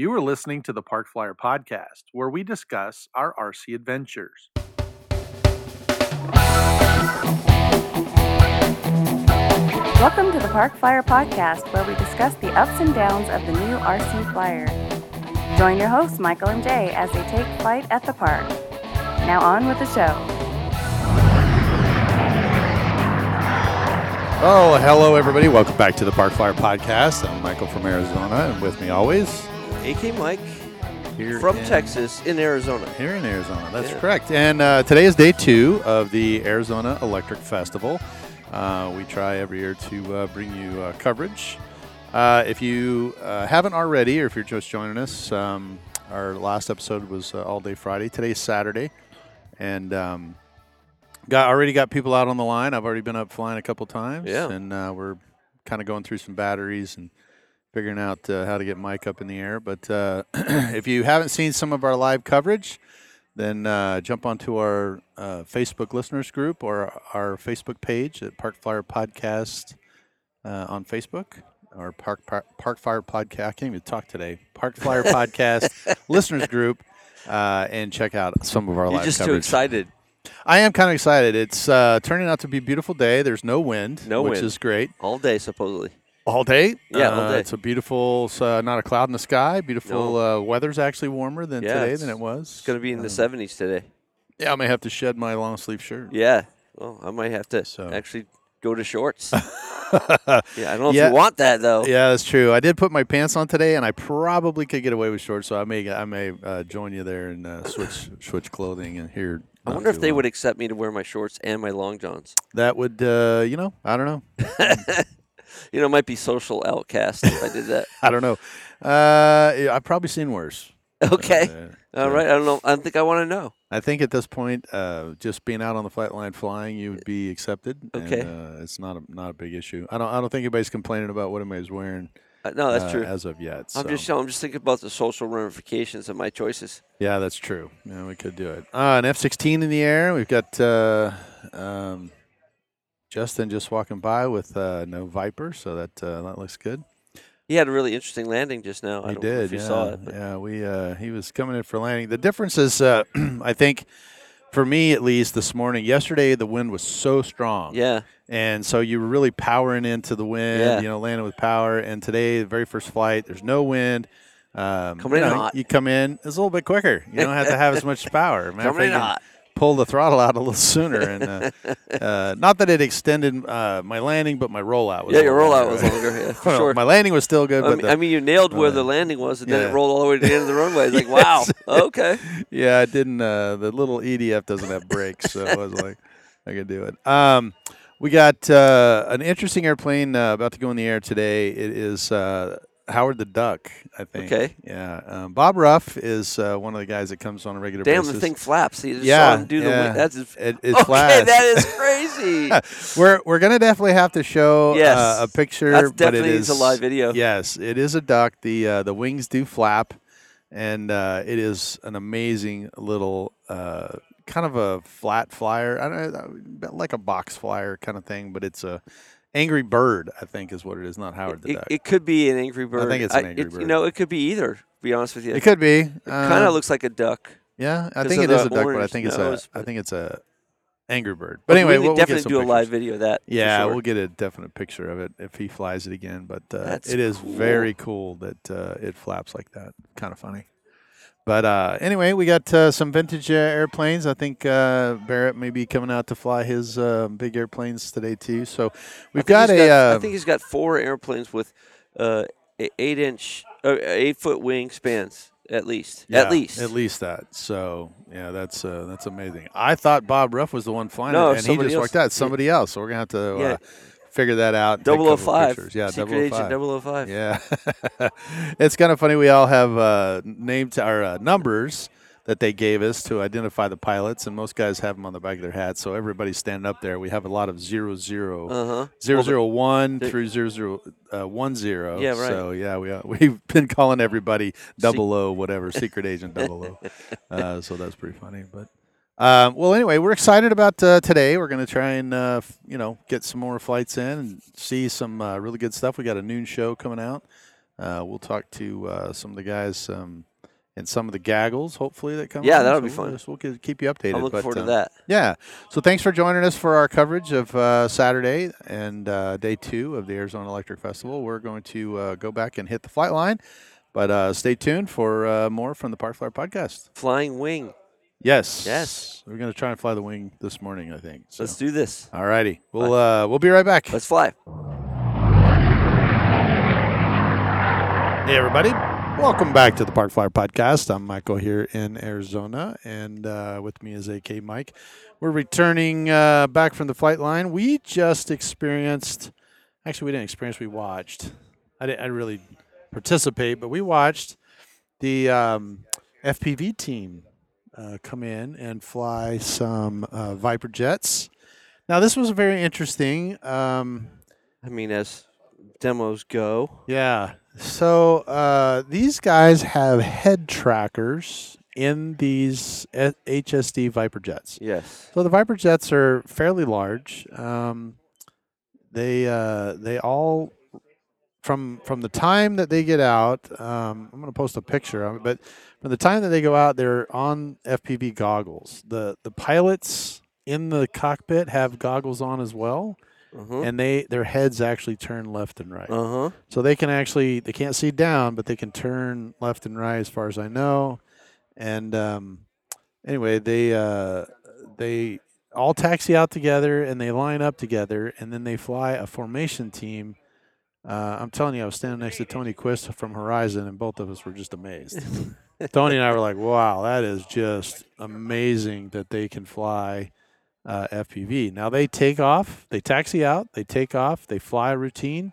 You are listening to the Park Flyer Podcast, where we discuss our RC adventures. Welcome to the Park Flyer Podcast, where we discuss the ups and downs of the new RC Flyer. Join your hosts, Michael and Jay, as they take flight at the park. Now, on with the show. Oh, hello, everybody. Welcome back to the Park Flyer Podcast. I'm Michael from Arizona, and with me always AK Mike here from in, Texas in Arizona. Here in Arizona. That's Yeah. correct. And uh, today is day two of the Arizona Electric Festival. Uh, we try every year to uh, bring you uh, coverage. Uh, if you uh, haven't already, or if you're just joining us, um, our last episode was uh, all day Friday. Today's Saturday, and um, got already got people out on the line. I've already been up flying a couple times, Yeah. and uh, we're kind of going through some batteries and figuring out uh, how to get Mike up in the air. But uh, if you haven't seen some of our live coverage, then uh, jump onto our uh, Facebook listeners group or our Facebook page at Park Flyer Podcast uh, on Facebook or Park Park, Park Fire Podcast. I can't even talk today. Park Flyer Podcast listeners group. Uh, and check out some of our You're live just too excited. I am kind of excited. It's uh, turning out to be a beautiful day. There's no wind, No which wind. is great. All day, supposedly. All day. Yeah, all Uh, day. It's a beautiful, uh, not a cloud in the sky. Beautiful uh, weather's actually warmer than Yeah, today than it was. It's going to be in the Um, 70s today. Yeah, I may have to shed my long sleeve shirt. Yeah. Well, I might have to So- actually go to shorts. yeah, I don't know Yeah. if you want that, though. Yeah, that's true. I did put my pants on today, and I probably could get away with shorts. So I may, I may uh, join you there and uh, switch, switch clothing and here. I wonder if they long. would accept me to wear my shorts and my long johns. That would, uh, you know, I don't know. You know, it might be social outcast if I did that. I don't know. Uh, yeah, I've probably seen worse. Okay. Uh, All yeah. right. I don't know. I don't think I want to know. I think at this point, uh, just being out on the flight line flying, you would be accepted. Okay. And, uh, it's not a not a big issue. I don't I don't think anybody's complaining about what anybody's wearing. Uh, no, that's uh, true. as of yet. I'm so. just I'm just thinking about the social ramifications of my choices. Yeah, that's true. Yeah, we could do it. Uh, an F-16 in the air. We've got uh, um, Justin just walking by with uh, no Viper, so that uh, that looks good. He had a really interesting landing just now. I he know did. yeah, saw it. yeah. We uh, he was coming in for landing. The difference is, uh, I think, for me at least this morning. Yesterday the wind was so strong. Yeah. And so you were really powering into the wind, Yeah. you know, landing with power. And today, the very first flight, there's no wind. Um, Coming you in hot. You come in, it's a little bit quicker. You don't have to have as much power. Coming in hot. Pull the throttle out a little sooner, and uh, uh, not that it extended uh, my landing, but my rollout was. Yeah, your rollout was longer. longer. Yeah, for Well, sure. My landing was still good, I but mean, the- I mean, you nailed where the uh, landing was, and then it rolled all the way to the end of the runway. It's like, wow, okay. yeah, it didn't. Uh, the little EDF doesn't have brakes, so I was like, I could do it. Um, we got uh, an interesting airplane uh, about to go in the air today. It is uh, Howard the Duck, I think. Okay. Yeah. Um, Bob Ruff is uh, one of the guys that comes on a regular basis. Damn, basis. the thing flaps. You just Yeah, saw him do the yeah. wing. That's just, It, it okay. flashed. That is crazy. we're we're gonna definitely have to show Yes. uh, a picture. That's but it definitely is is a live video. Yes, it is a duck. The uh, the wings do flap, and uh, it is an amazing little uh, kind of a flat flyer. I don't know, like a box flyer kind of thing, but it's a angry bird. I think is what it is. Not Howard the it, Duck. it could be an angry bird. I think it's an angry it- bird. You know, it could be either. To be honest with you, It could be. It kind of looks like a duck. Yeah, I think it is a duck, but I think it's nose, a. I think it's a angry bird. But anyway, we we'll, could we'll get definitely do a live video of that. Yeah, sure. we'll get a definite picture of it if he flies it again. But uh, it is cool. very cool that uh, it flaps like that. Kind of funny. But uh, anyway, we got uh, some vintage uh, airplanes. I think uh, Barrett may be coming out to fly his uh, big airplanes today too. So we've got a. I uh, think he's got four airplanes with uh, eight inch, uh, eight foot wingspans at least. yeah, at least. at least that. So yeah, that's uh, that's amazing. I thought Bob Ruff was the one flying No, it, and he just else. walked out. Yeah. Somebody else. So we're gonna have to Yeah. Figure that out. and take Double five. Yeah, Secret 005. Agent 005. Yeah, it's kind of funny. We all have uh, names our uh, numbers that they gave us to identify the pilots, and most guys have them on the back of their hats. So everybody's standing up there. We have a lot of zero zero. Uh huh. Zero zero one the- through zero zero uh, one zero. Yeah, right. So yeah, we uh, we've been calling everybody double O, whatever, secret agent double O. Uh, so that's pretty funny. But um, well, anyway, we're excited about uh, today. We're going to try and uh, f- you know get some more flights in and see some uh, really good stuff. We got a noon show coming out. Uh, we'll talk to uh, some of the guys um, and some of the gaggles, hopefully that come. Yeah, that'll So be we'll fun. just- We'll ke- keep you updated. I'm looking but, forward to uh, that. Yeah. So thanks for joining us for our coverage of uh, Saturday and uh, day two of the Arizona Electric Festival. We're going to uh, go back and hit the flight line, but uh, stay tuned for uh, more from the Park Flyer podcast. Flying wing. Yes. Yes. We're going to try and fly the wing this morning, I think. So. Let's do this. All righty. We'll, uh, we'll be right back. Let's fly. Hey, everybody. Welcome back to the Park Flyer Podcast. I'm Michael here in Arizona, and uh, with me is AK Mike. We're returning uh, back from the flight line. We just experienced, actually, we didn't experience, we watched. I didn't, I didn't really participate, but we watched the um, FPV team uh, come in and fly some uh, Viper jets. Now, this was very interesting. Um, I mean, as demos go. yeah. So uh, these guys have head trackers in these HSD Viper jets. Yes. So the Viper jets are fairly large. Um, they uh, they all from from the time that they get out. Um, I'm going to post a picture of it, but from the time that they go out, they're on FPV goggles. the The pilots in the cockpit have goggles on as well, Uh and they their heads actually turn left and right. Uh-huh. So they can actually they can't see down, but they can turn left and right as far as I know. And um, anyway, they uh, they all taxi out together and they line up together, and then they fly a formation team. Uh, I'm telling you, I was standing next to Tony Quist from Horizon, and both of us were just amazed. Tony and I were like, "Wow, that is just amazing that they can fly uh, FPV." Now they take off, they taxi out, they take off, they fly a routine.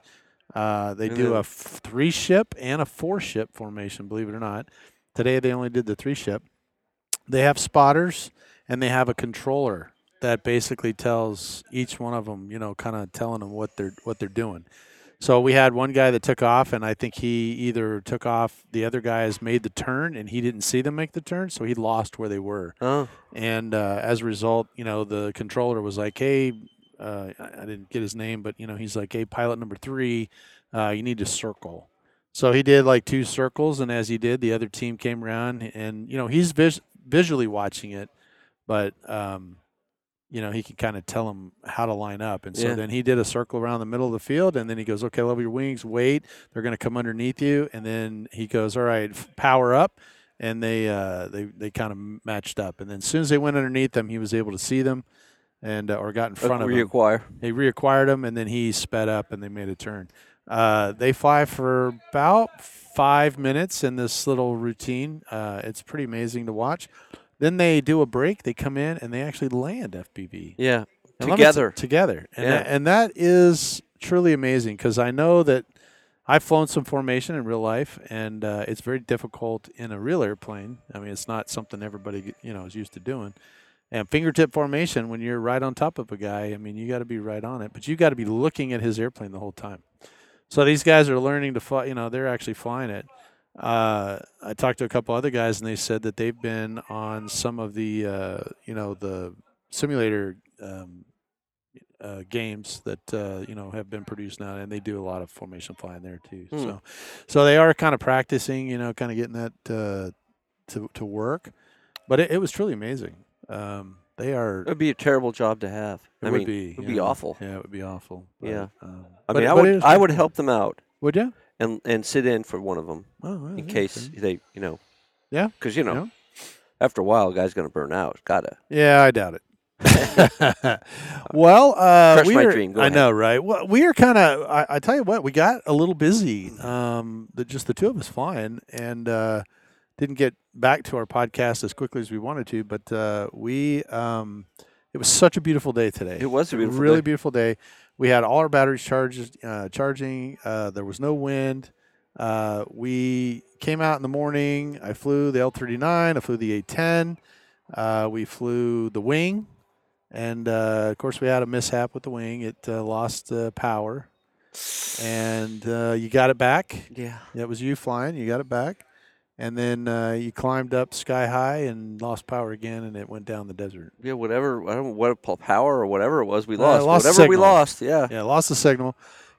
Uh, they And do a f- three ship and a four ship formation. Believe it or not, today they only did the three ship. They have spotters and they have a controller that basically tells each one of them, you know, kind of telling them what they're what they're doing. So we had one guy that took off, and I think he either took off. The other guys made the turn, and he didn't see them make the turn, so he lost where they were. Oh. And uh, as a result, you know, the controller was like, "Hey, uh, I I didn't get his name, but you know, he's like, "Hey, pilot number three, uh, you need to circle." So he did like two circles, and as he did, the other team came around, and you know, he's vis- visually watching it, but um, you know, he can kind of tell them how to line up. And so Yeah. then he did a circle around the middle of the field, and then he goes, "Okay, level your wings, wait, they're going to come underneath you," and then he goes, "All right, power up." And they uh, they they kind of matched up, and then as soon as they went underneath them, he was able to see them, and uh, or got in front of them reacquire. they reacquired them, and then he sped up, and they made a turn. Uh, they fly for about five minutes in this little routine. Uh, it's pretty amazing to watch. Then they do a break. They come in and they actually land FPV Yeah. And me t- Together. together, and Yeah. that, and that is truly amazing because I know that I've flown some formation in real life, and uh, it's very difficult in a real airplane. I mean, it's not something everybody you know is used to doing. And fingertip formation, when you're right on top of a guy, I mean, you got to be right on it, but you got to be looking at his airplane the whole time. So these guys are learning to fly. You know, they're actually flying it. Uh, I talked to a couple other guys, and they said that they've been on some of the, uh, you know, the simulator um, uh, games that uh, you know have been produced now, and they do a lot of formation flying there too. Hmm. So, so they are kind of practicing, you know, kind of getting that uh, to to work. But it, it was truly amazing. Um, they are. It would be a terrible job to have. It I would mean, be. It would yeah. be awful. Yeah, it would be awful. Yeah. um, I but- mean, I would I would help them out Would you? And and sit in for one of them Oh, in case they, you know. Yeah, Because you know, yeah. after a while, a guy's gonna burn out. Gotta. Yeah, I doubt it. well, uh, we my are, I ahead. know, right? Well, we are kind of. I, I tell you what, we got a little busy. Um, the, just the two of us flying, and uh, didn't get back to our podcast as quickly as we wanted to. But uh, we, um, it was such a beautiful day today. It was a beautiful really day. beautiful day. We had all our batteries charged, uh, charging. Uh, there was no wind. Uh, we came out in the morning. I flew the L39. I flew the A10. Uh, we flew the wing, and uh, of course we had a mishap with the wing. It uh, lost uh, power, and uh, you got it back. Yeah. That was you flying. You got it back, and then uh, you climbed up sky high and lost power again, and it went down the desert. Yeah. Whatever. I don't know what power or whatever it was. We Uh, lost. lost whatever we lost. Yeah. Yeah, lost the signal.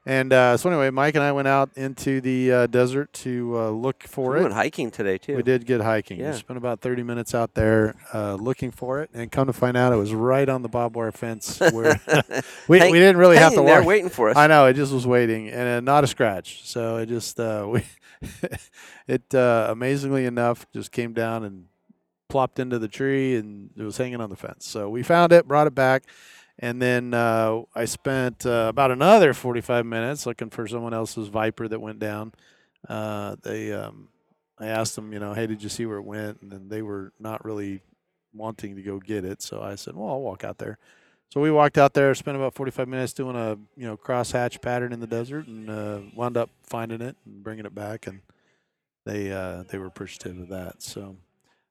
And uh, so anyway, Mike and I went out into the uh, desert to uh, look for we it. We went hiking today too. We did get hiking. Yeah. We spent about 30 minutes out there uh, looking for it, and come to find out, it was right on the barbed wire fence. Where we, Hang- we didn't really have to there walk. waiting for us. I know it just was waiting, and uh, not a scratch. So it just uh, we it uh, amazingly enough just came down and plopped into the tree, and it was hanging on the fence. So we found it, brought it back, and then uh, I spent uh, about another 45 minutes looking for someone else's viper that went down. Uh, they um, I asked them, you know, hey, did you see where it went? And then they were not really wanting to go get it. So I said, well, I'll walk out there. So we walked out there, spent about 45 minutes doing a you know crosshatch pattern in the desert, and uh, wound up finding it and bringing it back, and they uh, they were appreciative of that. So,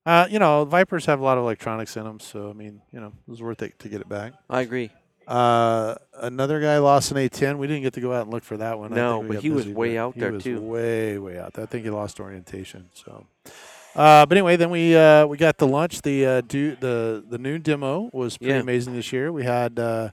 uh, you know, Vipers have a lot of electronics in them, so I mean, you know, it was worth it to get it back. I agree. Uh, another guy lost an A10. We didn't get to go out and look for that one. I No, but he was way out he there, was too. Way, way out there. I think he lost orientation. So, uh, but anyway, then we uh, we got the lunch. The uh, do the the noon demo was pretty Yeah. amazing this year. We had uh,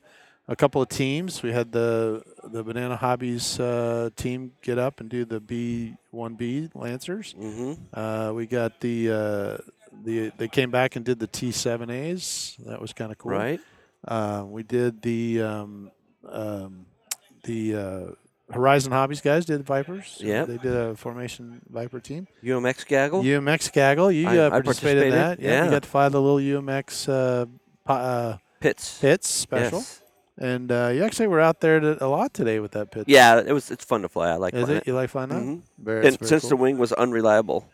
a couple of teams. We had the the Banana Hobbies uh, team get up and do the B one B Lancers. hmm Uh, we got the uh, the they came back and did the T seven A's. That was kind of cool. Right. Uh, we did the um, um, the uh, Horizon Hobbies guys did Vipers. Yeah. they did a formation Viper team. UMX gaggle. UMX Gaggle, you I- uh, I participated in that. participated, Yeah, you yeah. got to fly the little UMX uh, po- uh, Pitts. Pitts special, Yes. and uh, you actually were out there to, a lot today with that pit. Yeah, it was. It's fun to fly. I like is flying it? You like flying that? Mhm. Very, And since cool. the wing was unreliable,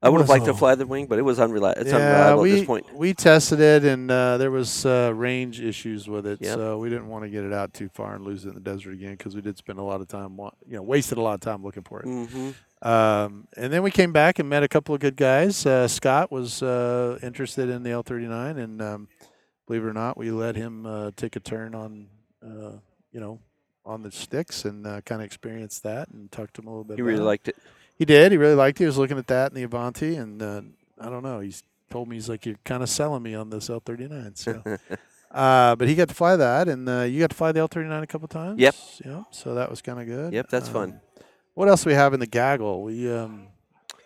I would have liked to fly the wing, but it was unreliable. It's yeah, unreliable we, at this point. We tested it, and uh, there was uh, range issues with it, Yep. so we didn't want to get it out too far and lose it in the desert again because we did spend a lot of time, you know, wasted a lot of time looking for it. hmm Um, and then we came back and met a couple of good guys. Uh, Scott was uh, interested in the L39, and um, believe it or not, we let him uh, take a turn on, uh, you know, on the sticks and uh, kind of experience that and talked to him a little bit. He really it. liked it. He did. He really liked it. He was looking at that in the Avanti, and uh, I don't know. He's told me he's like, "You're kind of selling me on this L39." So, uh, but he got to fly that, and uh, you got to fly the L39 a couple times. Yep. Yep. So that was kind of good. Yep, that's Um, fun. What else we have in the gaggle? We um,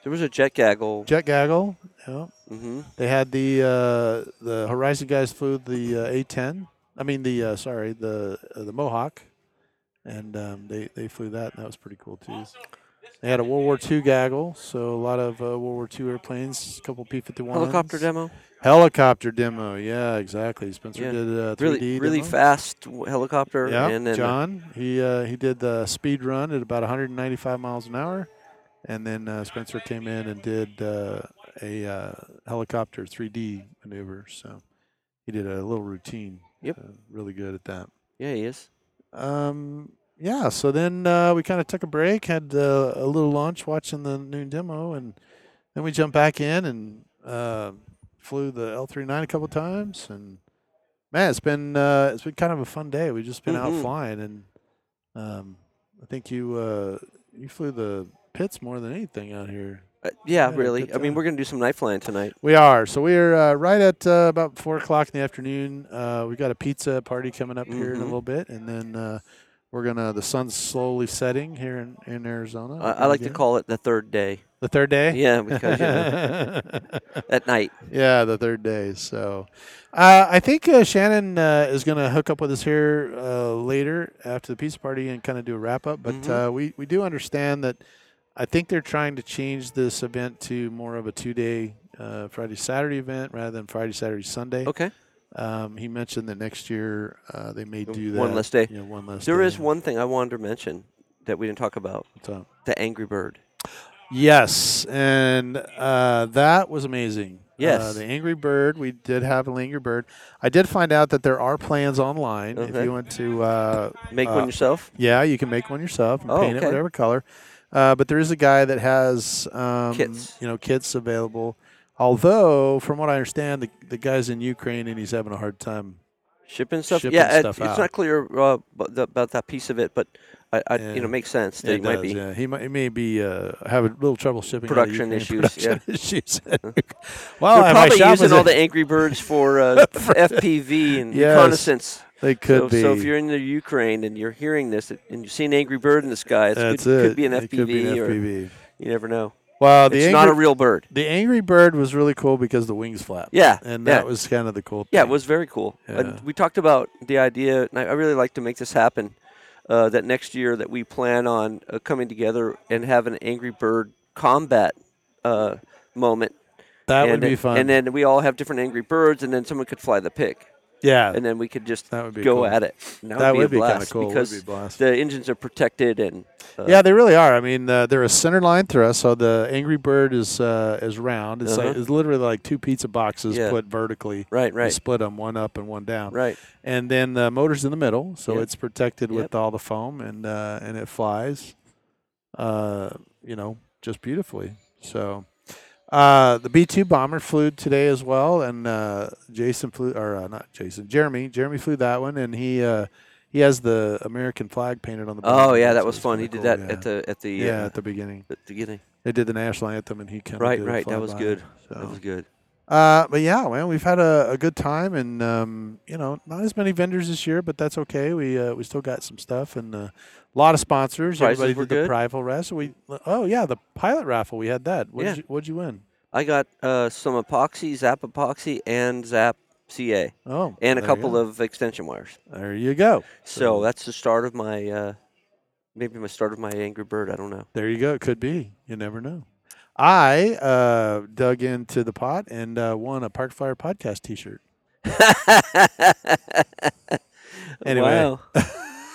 There was a jet gaggle. jet gaggle. Yeah. hmm They had the uh, the Horizon guys flew the uh, A10. I mean the uh, sorry the uh, the Mohawk, and um, they they flew that, and that was pretty cool too. They had a World War II gaggle, so a lot of uh, World War II airplanes, a couple P-51s. Helicopter demo. Helicopter demo, yeah, exactly. Spencer Yeah. did uh, 3D Really, really demo. fast helicopter. Yeah, and then uh, John, he uh, he did the speed run at about 195 miles an hour, and then uh, Spencer came in and did uh, a uh, helicopter 3D maneuver. So he did a little routine. Yep. Really good at that. yeah, he is. Um, yeah. So then uh, we kind of took a break, had uh, a little lunch, watching the noon demo, and then we jumped back in and uh, flew the L39 a couple times. And man, it's been uh, it's been kind of a fun day. We've just been out Mhm. flying, and um, I think you uh, you flew the Pitts more than anything out here. Uh, yeah, Yeah, really. I mean, we're gonna do some night flying tonight. We are. So we're uh, right at uh, about four o'clock in the afternoon. Uh, we've got a pizza party coming up here in a Mhm. little bit, and then uh, we're gonna. The sun's slowly setting here in, in Arizona. I, I like to call it the third day. the third day. Yeah, because you know, at night. yeah, the third day. So, uh, I think uh, Shannon uh, is going to hook up with us here uh, later after the pizza party and kind of do a wrap up. But Mhm. uh, we we do understand that. I think they're trying to change this event to more of a two day uh, Friday Saturday event rather than Friday Saturday Sunday. Okay. Um, he mentioned that next year uh, they may Uh, do that. one less day. Yeah, one less. There day. is one thing I wanted to mention that we didn't talk about: What's up? the Angry Bird. Yes, and uh, that was amazing. Uh, Yes. the Angry Bird. We did have an Angry Bird. I did find out that there are plans online. If you want to, uh, Make Uh, one yourself. yeah, you can make one yourself and Oh, paint it whatever color. Uh, but there is a guy that has um, Kits. you know, kits available. Although, from what I understand, the, the guy's in Ukraine and he's having a hard time. Shipping stuff. Shipping yeah, it- stuff it's not clear uh, about, that piece of it, but I, I Yeah. you know, makes sense that it, might does, be. Yeah, he might. He may be uh, having a little trouble shipping. Production issues, Production yeah. issues. well, They're probably using all the Angry Birds for uh, For- FPV and Yes. reconnaissance. They could so, be. so if you're in the Ukraine and you're hearing this and you see an angry bird in the sky, it's That's could, it. could be an It FPV, could be an or FPV. you never know. Well, the it's angry, not a real bird. the angry bird was really cool because the wings flap. Yeah, and yeah. that was kind of the cool. Yeah, it was very cool. Yeah. And we talked about the idea, and I I really like to make this happen. Uh, that next year, that we plan on uh, coming together and have an Angry Bird combat uh, moment. That and would be fun. And then we all have different Angry Birds, and then someone could fly the pig, yeah, and then we could just that would be go cool. at it. And that, That would would be, be a kind of blast cool. Because be the engines are protected and uh, yeah, they really are. I mean, uh, they're a center line thrust, so the Angry Bird is uh, is round. It's Uh-huh. it's literally like two pizza boxes Yeah. put vertically. right, You right, split them one up and one down. right. And then the motor's in the middle, so Yep. it's protected Yep. with all the foam, and uh, and it flies, uh, you know, just beautifully. So, uh, the B two bomber flew today as well, and uh, Jason flew, or uh, not Jason, Jeremy. Jeremy flew that one, and he uh, he has the American flag painted on the. Oh yeah, that was fun. He did that yeah. at the at the yeah uh, at the beginning. at the beginning. They did the national anthem, and he kind of Right, right. That was good. That was good. Uh, but yeah, man, we've had a, a good time, and um, you know, not as many vendors this year, but that's okay. We uh, we still got some stuff, and uh, a lot of sponsors. Prices Everybody were did good? the Prival raffle. We oh yeah, the pilot raffle. We had that. What Yeah. did you, what'd you win? I got uh, some epoxy, Zap epoxy, and Zap CA, Oh, and a couple of extension wires. There you go. So So- that's the start of my, uh, maybe my start of my Angry Bird. I don't know. There you go. It could be. You never know. I uh, dug into the pot and uh, won a Park Flyer podcast T-shirt. Anyway.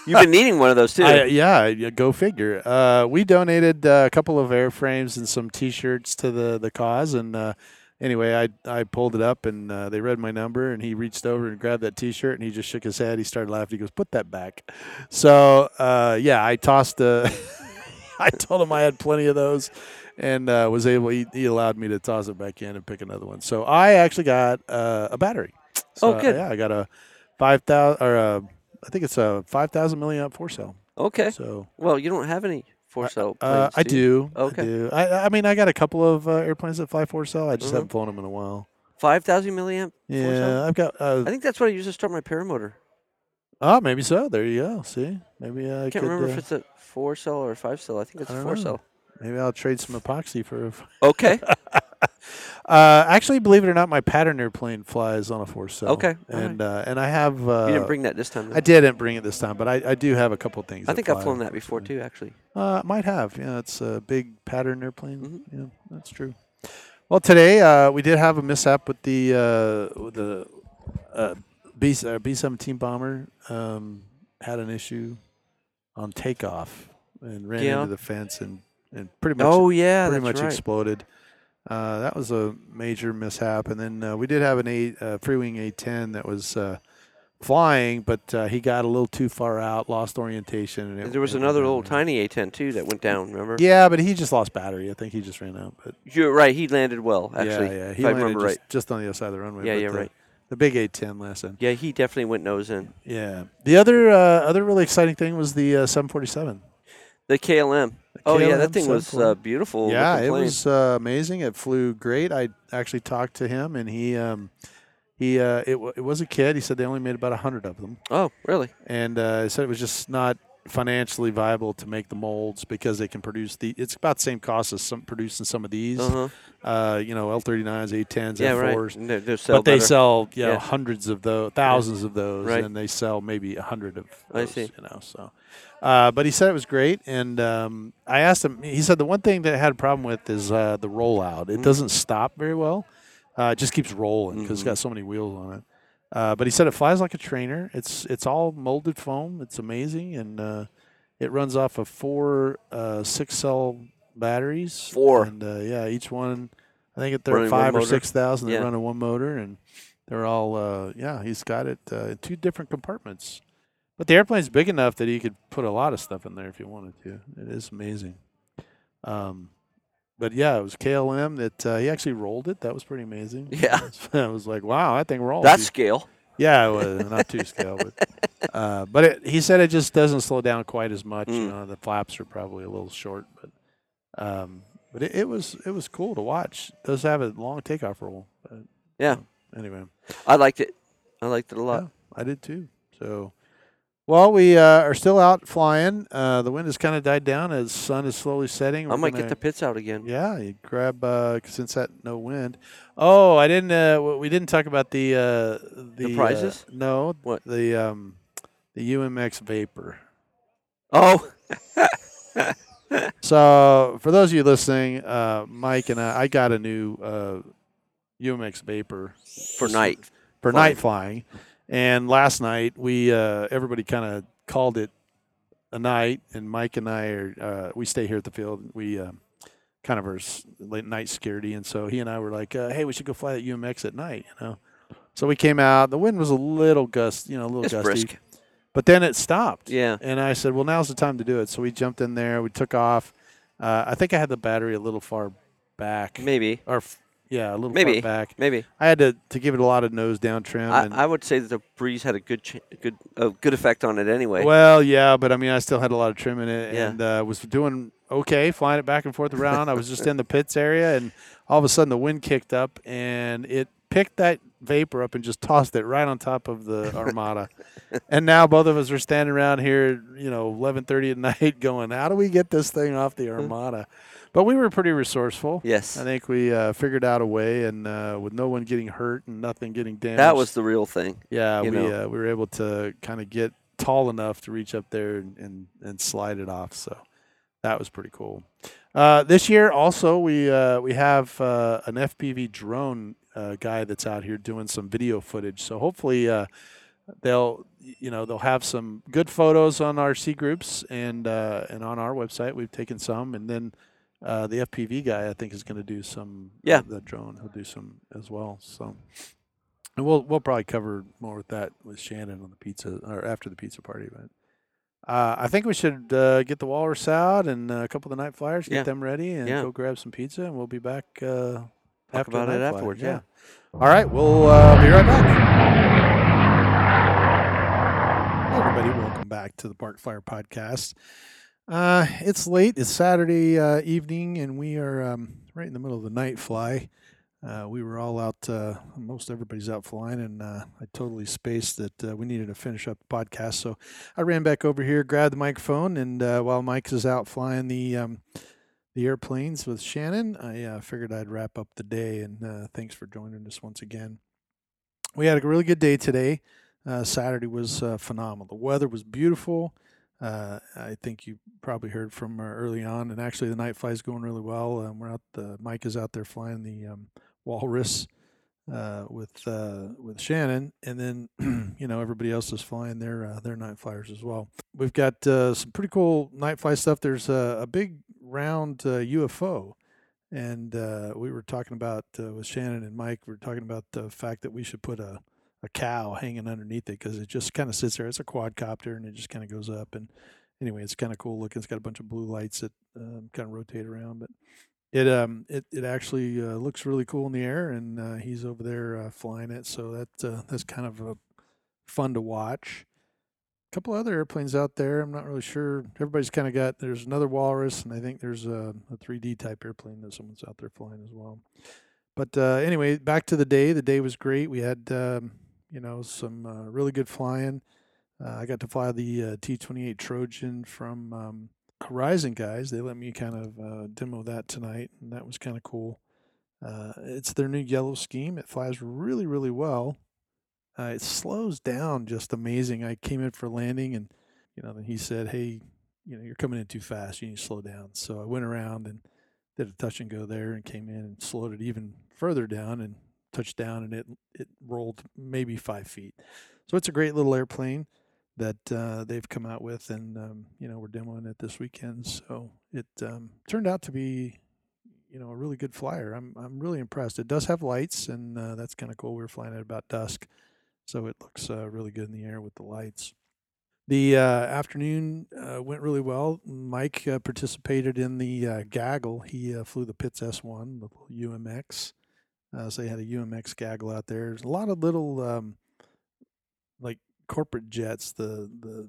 You've been needing one of those too. I, yeah, yeah, go figure. Uh, we donated uh, a couple of airframes and some T-shirts to the the cause, and uh, anyway, I I pulled it up, and uh, they read my number, and he reached over and grabbed that T-shirt, and he just shook his head. He started laughing. He goes, "Put that back." So uh, yeah, I tossed. I told him I had plenty of those, and uh, was able. He, he allowed me to toss it back in and pick another one. So I actually got uh, a battery. So, Oh, good. Yeah, I got a five thousand or a, I think it's a five thousand milliamp four cell. okay. So Well, you don't have any four cell. uh, I do. Okay. I do. I, I mean, I got a couple of uh, airplanes that fly four cell. I just Mhm. haven't flown them in a while. Five thousand milliamp. four Yeah, cell? I've got. Uh, I think that's what I use to start my paramotor. oh, maybe so. There you go. See, maybe I I can't could, remember uh, if it's a four cell or a five cell. I think it's I a four know. cell. Maybe I'll trade some epoxy for. Okay. Uh, actually, believe it or not, my pattern airplane flies on a four cell. Okay, and uh, and I have. Uh, you didn't bring that this time. I didn't bring it this time, but I, I do have a couple things. I think I've flown that before too, actually. Uh, might have. Yeah, it's a big pattern airplane. Mhm. Yeah, that's true. Well, today uh, we did have a mishap with the uh, with the uh, B uh, B seventeen bomber. Um, had an issue on takeoff and ran Yeah. into the fence and, and pretty much Oh yeah, pretty much right. exploded. Uh, that was a major mishap, and then uh, we did have an eight uh, Freewing A10 that was uh, flying, but uh, he got a little too far out, lost orientation. And it, there was it another little tiny A10 too that went down. Remember? Yeah, but he just lost battery. I think he just ran out. But You're right. He landed well, actually. yeah, yeah, he I landed remember just, right. just on the other side of the runway. Yeah, but yeah, the, right. The big A10 last lesson. Yeah, he definitely went nose in. Yeah. The other uh, other really exciting thing was the uh, 747. The KLM. Oh yeah, that thing was uh, beautiful. yeah, it was uh, amazing. It flew great. I actually talked to him, and he um, he uh, it, w- it was a kid. He said they only made about hundred of them, Oh really? and uh, he said it was just not financially viable to make the molds because they can produce the. It's about the same cost as some producing some of these. Uh huh. Uh, you know, L39s, A10s, Yeah, right. F4s. And They're, they're sell but they sell you know, Yeah. hundreds of those, thousands of those, Right. and they sell maybe a hundred of. I Those, see. You know, so. Uh, but he said it was great, and um, I asked him. He said the one thing that I had a problem with is uh, the rollout. It Mhm. doesn't stop very well. Uh, it just keeps rolling because Mhm. it's got so many wheels on it. Uh, but he said it flies like a trainer. It's it's all molded foam. It's amazing, and uh, it runs off of four uh, six cell batteries. Four. and uh, yeah, each one. I think they're Running five or motor? six thousand. They're Yeah. running one motor, and they're all uh, yeah. He's got it uh, in two different compartments. But the airplane's big enough that he could put a lot of stuff in there if he wanted to. It is amazing. Um, but yeah, it was KLM that uh, he actually rolled it. That was pretty amazing. Yeah. I was like, wow, that thing rolls. That scale. yeah, it was not too scale, but uh, but it, he said it just doesn't slow down quite as much. You Mm. know, the flaps are probably a little short, but um, but it, it was it was cool to watch. It does have a long takeoff roll. But, Yeah. uh, anyway, I liked it. I liked it a lot. yeah, I did too. So, well, we uh, are still out flying. Uh, the wind has kind of died down as sun is slowly setting. I We're might gonna- get the Pitts out again. Yeah, you grab uh, since that no wind. Oh, I didn't. Uh, we didn't talk about the uh, the, uh, prizes? no, What? the um, the UMX Vapor. Oh, So for those of you listening, uh, Mike and I, I got a new uh, UMX Vapor for night. for flying. night flying, and last night we uh, everybody kind of called it a night, and Mike and I are uh, we stay here at the field. We um, kind of are late night security, and so he and I were like, uh, "Hey, we should go fly that UMX at night," you know. So we came out. The wind was a little gust, you know, a little It's gusty, brisk. but then it stopped. Yeah. And I said, "Well, now's the time to do it." So we jumped in there. We took off. Uh, I think I had the battery a little far back, Maybe. or f- yeah, a little Maybe. back. Maybe. I had to to give it a lot of nose down trim. I, and, I would say that the breeze had a good, ch- good, a good effect on it anyway. Well, yeah, but I mean, I still had a lot of trim in it, Yeah. and uh, was doing okay, flying it back and forth around. I was just in the pits area, and all of a sudden the wind kicked up, and it picked that vapor up and just tossed it right on top of the Armada. and now both of us are standing around here, you know, eleven thirty at night, going, "How do we get this thing off the Armada?" But we were pretty resourceful. yes. I think we uh, figured out a way, and uh, with no one getting hurt and nothing getting damaged. that was the real thing. Yeah, we uh, we were able to kind of get tall enough to reach up there and, and, and slide it off. So that was pretty cool. Uh, this year also we uh, we have uh, an FPV drone uh, guy that's out here doing some video footage. So hopefully uh, they'll you know they'll have some good photos on our C groups and uh, and on our website. We've taken some, and then. Uh, the FPV guy, I think, is going to do some. Yeah. the drone. He'll do some as well. So, and we'll we'll probably cover more with that with Shannon on the pizza or after the pizza party. But uh, I think we should uh, get the walrus out and uh, a couple of the night flyers, get Yeah. them ready, and Yeah. go grab some pizza, and we'll be back uh, Talk about it afterwards. Yeah. All right, we'll uh, be right back. Hey everybody, welcome back to the Park Flyer Podcast. Uh, it's late. It's Saturday uh, evening, and we are um, right in the middle of the night fly. Uh, we were all out. Uh, most everybody's out flying, and uh, I totally spaced that uh, we needed to finish up the podcast. So I ran back over here, grabbed the microphone, and uh, while Mike is out flying the um, the airplanes with Shannon, I uh, figured I'd wrap up the day. And thanks for joining us once again. We had a really good day today. Saturday was phenomenal. The weather was beautiful. Uh, I think you probably heard from early on, and actually the night fly is going really well. Um, we're out. The Mike is out there flying the um, Walrus uh, with uh, with Shannon, and then you know everybody else is flying their uh, their night flyers as well. We've got uh, some pretty cool night fly stuff. There's a, a big round uh, UFO, and uh, we were talking about uh, with Shannon and Mike. We were talking about the fact that we should put a a cow hanging underneath it because it just kind of sits there. It's a quadcopter and it just kind of goes up. And anyway, it's kind of cool looking. It's got a bunch of blue lights that um, kind of rotate around, but it um it, it actually uh, looks really cool in the air. And uh, he's over there uh, flying it, so that uh, that's kind of fun to watch. A couple other airplanes out there. I'm not really sure. Everybody's kind of got. There's another Walrus, and I think there's a, a 3D type airplane that someone's out there flying as well. But uh, anyway, back to the day. The day was great. We had um, you know some uh, really good flying. I got to fly the uh, T28 Trojan from um, Horizon guys. They let me kind of uh, demo that tonight, and that was kind of cool. Uh, it's their new yellow scheme. It flies really, really well. Uh, it slows down just amazing. I came in for landing, and you know, then he said, "Hey, you know, you're coming in too fast. You need to slow down." So I went around and did a touch and go there, and came in and slowed it even further down and touched down, and it it rolled maybe five feet. So it's a great little airplane that uh, they've come out with, and um, you know, we're demoing it this weekend. So it um, turned out to be you know a really good flyer. I'm I'm really impressed. It does have lights, and uh, that's kind of cool. We were flying at about dusk, so it looks uh, really good in the air with the lights. The uh, afternoon uh, went really well. Mike uh, participated in the gaggle. He flew the Pitts S1, the UMX. So they had a UMX gaggle out there. There's a lot of little um, like corporate jets. The the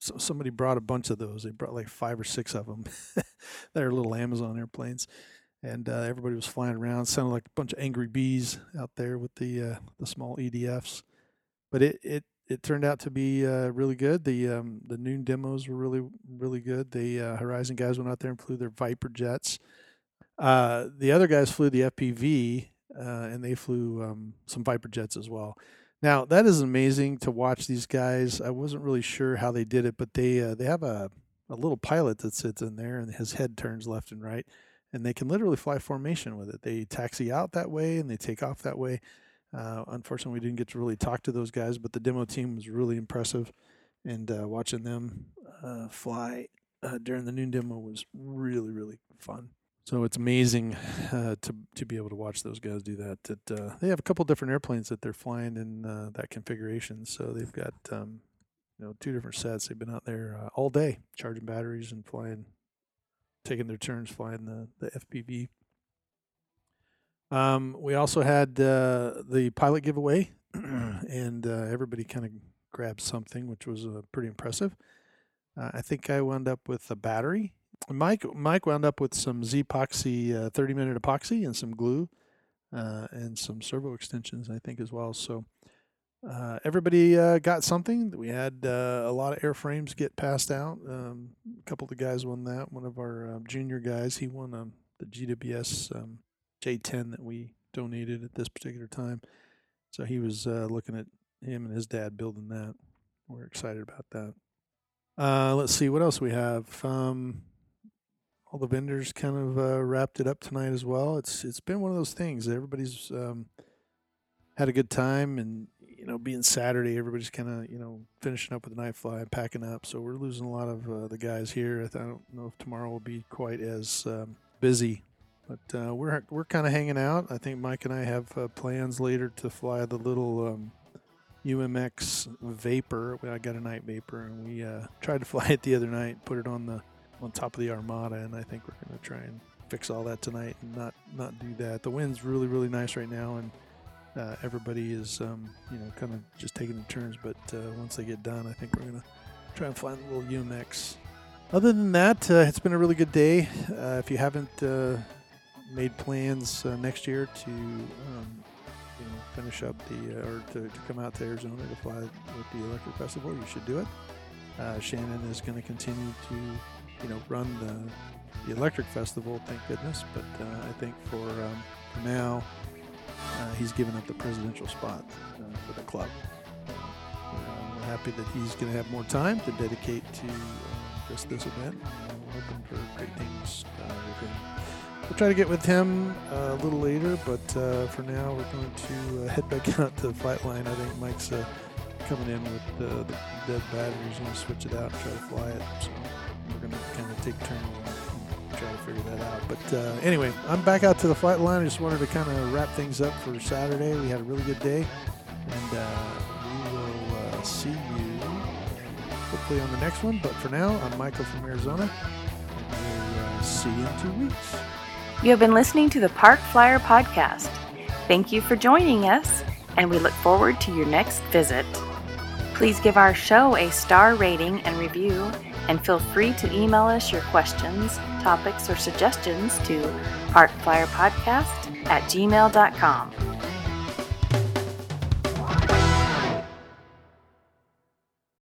so somebody brought a bunch of those. They brought like five or six of them. They're little Amazon airplanes and uh, everybody was flying around. It Sounded like a bunch of angry bees out there with the uh, the small EDFs. But it it it turned out to be uh, really good. The um, the noon demos were really really good. The uh, Horizon guys went out there and flew their Viper jets. Uh, the other guys flew the FPV uh, and they flew um, some Viper jets as well. Now that is amazing to watch these guys. I wasn't really sure how they did it, but they uh, they have a a little pilot that sits in there and his head turns left and right, and they can literally fly formation with it. They taxi out that way and they take off that way. Uh, unfortunately, we didn't get to really talk to those guys, but the demo team was really impressive, and uh, watching them uh, fly uh, during the noon demo was really really fun. So it's amazing uh, to to be able to watch those guys do that. That uh, they have a couple different airplanes that they're flying in that configuration. So they've got um, you know two different sets. They've been out there all day charging batteries and flying, taking their turns flying the the FPV um, we also had uh, the pilot giveaway, and uh, everybody kind of grabbed something, which was uh, pretty impressive. Uh, I think I wound up with a battery. Mike Mike wound up with some Z epoxy, uh, 30 minute epoxy, and some glue, uh, and some servo extensions, I think, as well. So everybody got something. We had a lot of airframes get passed out. Um, a couple of the guys won that. One of our junior guys, he won um, the GWS. Um, J10 that we donated at this particular time. So he was uh, looking at him and his dad building that. We're excited about that. Uh, let's see what else we have. Um, all the vendors kind of uh, wrapped it up tonight as well. It's it's been one of those things. Everybody's um, had a good time, and you know, being Saturday, everybody's kind of you know finishing up with the night fly and packing up. So we're losing a lot of uh, the guys here. I, don't know if tomorrow will be quite as um, busy but uh, we're we're kind of hanging out. I think Mike and I have uh, plans later to fly the little um, UMX Vapor. I got a night Vapor, and we uh, tried to fly it the other night. Put it on the on top of the Armada, and I think we're going to try and fix all that tonight and not not do that. The wind's really really nice right now, and uh, everybody is um, you know kind of just taking the turns. But uh, once they get done, I think we're going to try and find a little UMX. Other than that, uh, it's been a really good day. if you haven't made plans uh, next year to um, you know, finish up the uh, or to, to, come out to Arizona to fly with the Electric Festival, you should do it. Uh, Shannon is going to continue to you know run the, the Electric Festival, thank goodness. But uh, I think for um, for now, uh, he's given up the presidential spot uh, for the club. we're happy that he's going to have more time to dedicate to just this event. we're hoping for great things him We'll try to get with him uh, a little later, but uh, for now we're going to uh, head back out to the flight line. I think Mike's uh, coming in with the dead batteries. To switch it out and try to fly it. So take turns and try to figure that out. But uh, anyway, I'm back out to the flight line. I just wanted to kind of wrap things up for Saturday. We had a really good day, and uh, we will see you hopefully on the next one. But for now, I'm Michael from Arizona, we'll see you in two weeks. You have been listening to the Park Flyer Podcast. Thank you for joining us, and we look forward to your next visit. Please give our show a star rating and review, and feel free to email us your questions, topics, or suggestions to parkflyerpodcast at gmail.com.